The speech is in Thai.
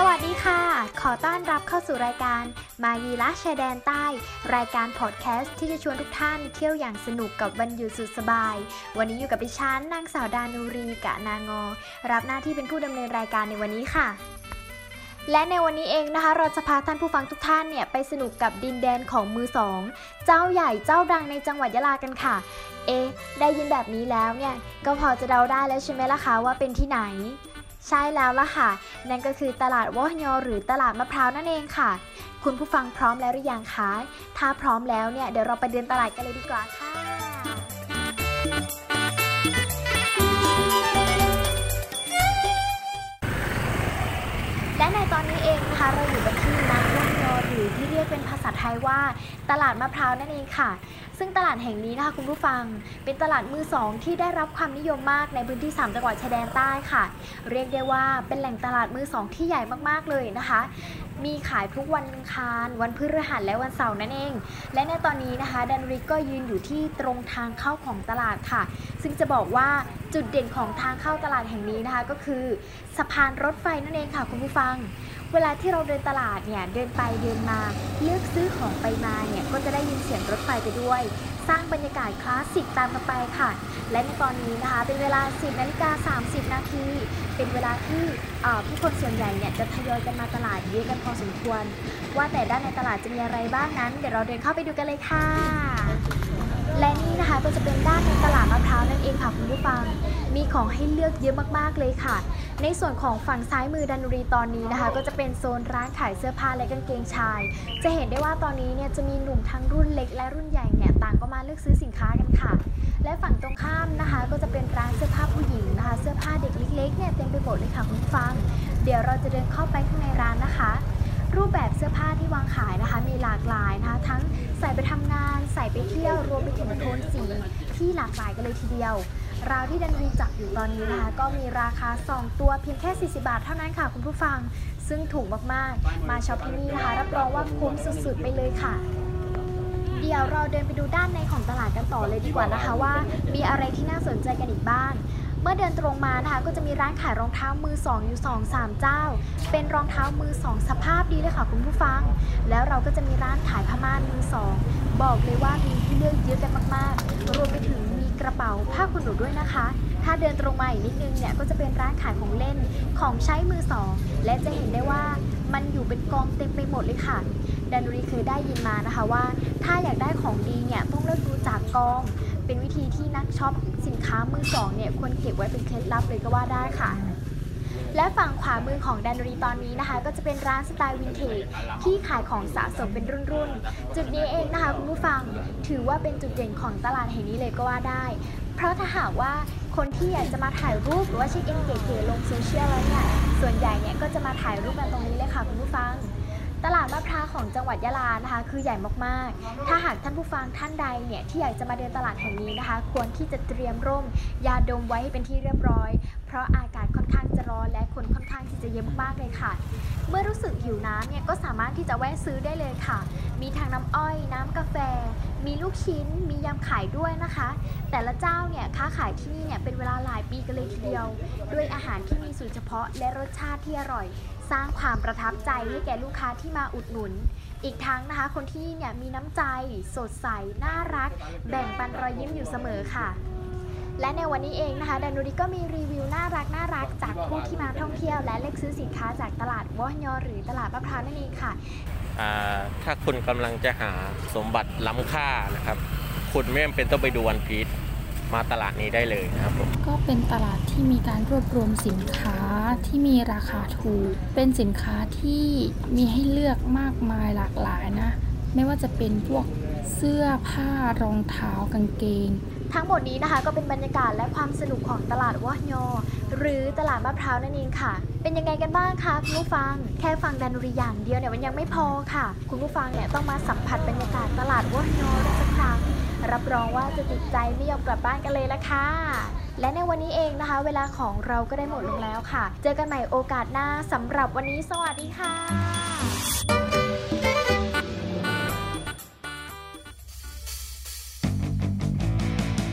สวัสดีค่ะ ขอต้อนรับเข้าสู่รายการมายีละชายแดนใต้ รายการพอดแคสต์ที่จะชวนทุกท่านเที่ยวอย่างสนุกกับวันหยุดสุดสบาย วันนี้อยู่กับดิฉันนางสาวดานูรีกะนางอ รับหน้าที่เป็นผู้ดำเนินรายการในวันนี้ค่ะ และในวันนี้เองนะคะ เราจะพาท่านผู้ฟังทุกท่านเนี่ยไปสนุกกับดินแดนของมือสองเจ้าใหญ่เจ้าดังในจังหวัดยะลากันค่ะ เอ๊ได้ยินแบบนี้แล้วเนี่ยก็พอจะเดาได้แล้วใช่ไหมล่ะคะว่าเป็นที่ไหน ใช่แล้วล่ะค่ะ นั่นก็คือตลาดวอยอหรือตลาดมะพร้าวนั่นเองค่ะ คุณผู้ฟังพร้อมแล้วหรือยังคะ ถ้าพร้อมแล้วเนี่ยเดี๋ยวเราไปเดินตลาดกันเลยดีกว่าค่ะและในตอนนี้เองนะคะเราอยู่กันที่นาว่อยอหรือที่เรียกเป็นภาษาไทยว่า ตลาดมะพร้าวนั่นเองค่ะ ซึ่งตลาดแห่งนี้นะคะคุณผู้ฟัง เป็นตลาดมือสองที่ได้รับความนิยมมากในพื้นที่ 3 จังหวัดชายแดนใต้ค่ะ เรียกได้ว่าเป็นแหล่งตลาดมือสองที่ใหญ่มากๆเลยนะคะ มีขายทุกวันอังคาร วันพฤหัสและวันเสาร์นั่นเอง และในตอนนี้นะคะดันริกก็ยืนอยู่ที่ตรงทางเข้าของตลาดค่ะ ซึ่งจะบอกว่าจุดเด่นของทางเข้าตลาดแห่งนี้นะคะ ก็คือสะพานรถไฟนั่นเองค่ะคุณผู้ฟัง เวลาที่เราเดินตลาดเนี่ยเดินไปเดินมาเลือกซื้อของไปมาเนี่ยก็จะได้ยินเสียงรถไฟไปด้วย สร้างบรรยากาศคลาสสิกตามกันไปค่ะ และในตอนนี้นะคะเป็นเวลา 10นาฬิกา30 นาทีเป็นเวลาที่ผู้คนส่วนใหญ่เนี่ยจะทยอยกันมาตลาดเยอะกันพอสมควร ว่าแต่ด้านในตลาดจะมีอะไรบ้างนั้น เดี๋ยวเราเดินเข้าไปดูกันเลยค่ะ และนี่นะคะก็จะเป็นด้านในตลาดมะพร้าวนั่นเองค่ะคุณผู้ฟัง มีของให้เลือกเยอะมากๆเลยค่ะ ในส่วนของฝั่งซ้ายมือดันรีตอนนี้นะคะ ก็จะเป็นโซนร้านขายเสื้อผ้าและกางเกงชาย จะเห็นได้ว่าตอนนี้เนี่ยจะมีหนุ่มทั้งรุ่นเล็กและรุ่นใหญ่เนี่ยต่างก็มาเลือกซื้อสินค้ากันค่ะ และฝั่งตรงข้ามนะคะ ก็จะเป็นร้านเสื้อผ้าผู้หญิงนะคะ เสื้อผ้าเด็กเล็กๆเนี่ยเต็มไปหมดเลยค่ะคุณฟัง เดี๋ยวเราจะเดินเข้าไปข้างในร้านนะคะ รูปแบบเสื้อผ้าที่วางขายนะคะ มีหลากหลายนะคะ ทั้งใส่ไปทำงาน ใส่ไปเที่ยว รวมไปถึงโทนสีที่หลากหลายกันเลยทีเดียวราวที่ดันวีจับอยู่ตอนนี้นะคะ ก็มีราคา 2 ตัวเพียงแค่ 40 บาทเท่านั้นค่ะคุณผู้ฟัง ซึ่งถูกมากๆ มาช็อปที่นี่นะคะ รับรองว่าคุ้มสุดๆไปเลยค่ะ เดี๋ยวเราเดินไปดูด้านในของตลาดกันต่อเลยดีกว่านะคะว่า มีอะไรที่น่าสนใจกันอีกบ้าง มื่อเดินตรงมานะคะก็จะมีร้านขายรองเท้ามือสองอยู่2 3เจ้า เป็นรองเท้ามือสองสภาพดีเลยค่ะคุณผู้ฟัง แล้วเราก็จะมีร้านขายผ้าม่านมือสองบอกเลยว่ามีที่เลือกเยอะกันมากๆ รวมไปถึงมีกระเป๋าผ้าขนหนูด้วยนะคะ ถ้าเดินตรงมาอีกนิดนึงเนี่ยก็จะเป็นร้านขายของเล่นของใช้มือสองและจะเห็นได้ว่ามันอยู่เป็นกองเต็มไปหมดเลยค่ะดานุรีเคยได้ยินมานะคะว่า ถ้าอยากได้ของดีเนี่ยต้องเลือกดูจากกอง เป็นวิธีที่นักช็อปสินค้ามือสองเนี่ยควรเก็บไว้เป็นเคล็ดลับเลยก็ว่าได้ค่ะ และฝั่งขวามือของแดนรีตอนนี้นะคะ ก็จะเป็นร้านสไตล์วินเทจที่ขายของสะสมเป็นรุ่นๆ จุดนี้เองนะคะคุณผู้ฟังถือว่าเป็นจุดเด่นของตลาดแห่งนี้เลยก็ว่าได้ เพราะถ้าหากว่าคนที่อยากจะมาถ่ายรูปหรือว่าเช็คอินเก๋ๆลงโซเชียลแล้วเนี่ยส่วนใหญ่เนี่ยก็จะมาถ่ายรูปกันตรงนี้เลยค่ะคุณผู้ฟัง ตลาดมะพร้าวของจังหวัดยะลานะคะคือใหญ่มากๆ ถ้าหากท่านผู้ฟังท่านใดเนี่ยที่อยากจะมาเดินตลาดแห่งนี้นะคะ ควรที่จะเตรียมร่มยาดมไว้ให้เป็นที่เรียบร้อย ราะอากาศค่อนข้างจะร้อนและคนค่อนข้างที่จะเยอะมากเลยค่ะ เมื่อรู้สึกหิวน้ำเนี่ยก็สามารถที่จะแวะซื้อได้เลยค่ะ มีทางน้ำอ้อย น้ำกาแฟ มีลูกชิ้น มียำขายด้วยนะคะ แต่ละเจ้าเนี่ยค้าขายที่นี่เนี่ยเป็นเวลาหลายปีกันเลยทีเดียว ด้วยอาหารที่มีสูตรเฉพาะและรสชาติที่อร่อย สร้างความประทับใจให้แก่ลูกค้าที่มาอุดหนุนอีกทั้งนะคะ คนที่เนี่ยมีน้ำใจ สดใส น่ารัก แบ่งปันรอยยิ้มอยู่เสมอค่ะ และในวันนี้เองนะคะดานุริก็มีรีวิวน่ารักน่ารักจากผู้ที่มาท่องเที่ยว และเลือกซื้อสินค้าจากตลาดวอยอหรือตลาดมะพร้าวนั่นเองค่ะถ้าคุณกำลังจะหาสมบัติล้ำค่านะครับ คุณไม่จำเป็นต้องไปดูวันพีชมาตลาดนี้ได้เลยนะครับผมก็เป็นตลาดที่มีการรวบรวมสินค้าที่มีราคาถูก เป็นสินค้าที่มีให้เลือกมากมายหลากหลายนะ ไม่ว่าจะเป็นพวกเสื้อผ้ารองเท้ากางเกง ทั้งหมดนี้นะคะก็เป็นบรรยากาศและความสนุกของตลาดวอยอหรือตลาดมะพร้าวนั่นเองค่ะ เป็นยังไงกันบ้างคะคุณผู้ฟัง แค่ฟังดันรีอย่างเดียวเนี่ยมันยังไม่พอค่ะ คุณผู้ฟังเนี่ยต้องมาสัมผัสบรรยากาศตลาดวอยอสักครั้งรับรองว่าจะติดใจไม่ยอมกลับบ้านกันเลยละค่ะ และในวันนี้เองนะคะ เวลาของเราก็ได้หมดลงแล้วค่ะ เจอกันใหม่โอกาสหน้าสำหรับวันนี้สวัสดีค่ะ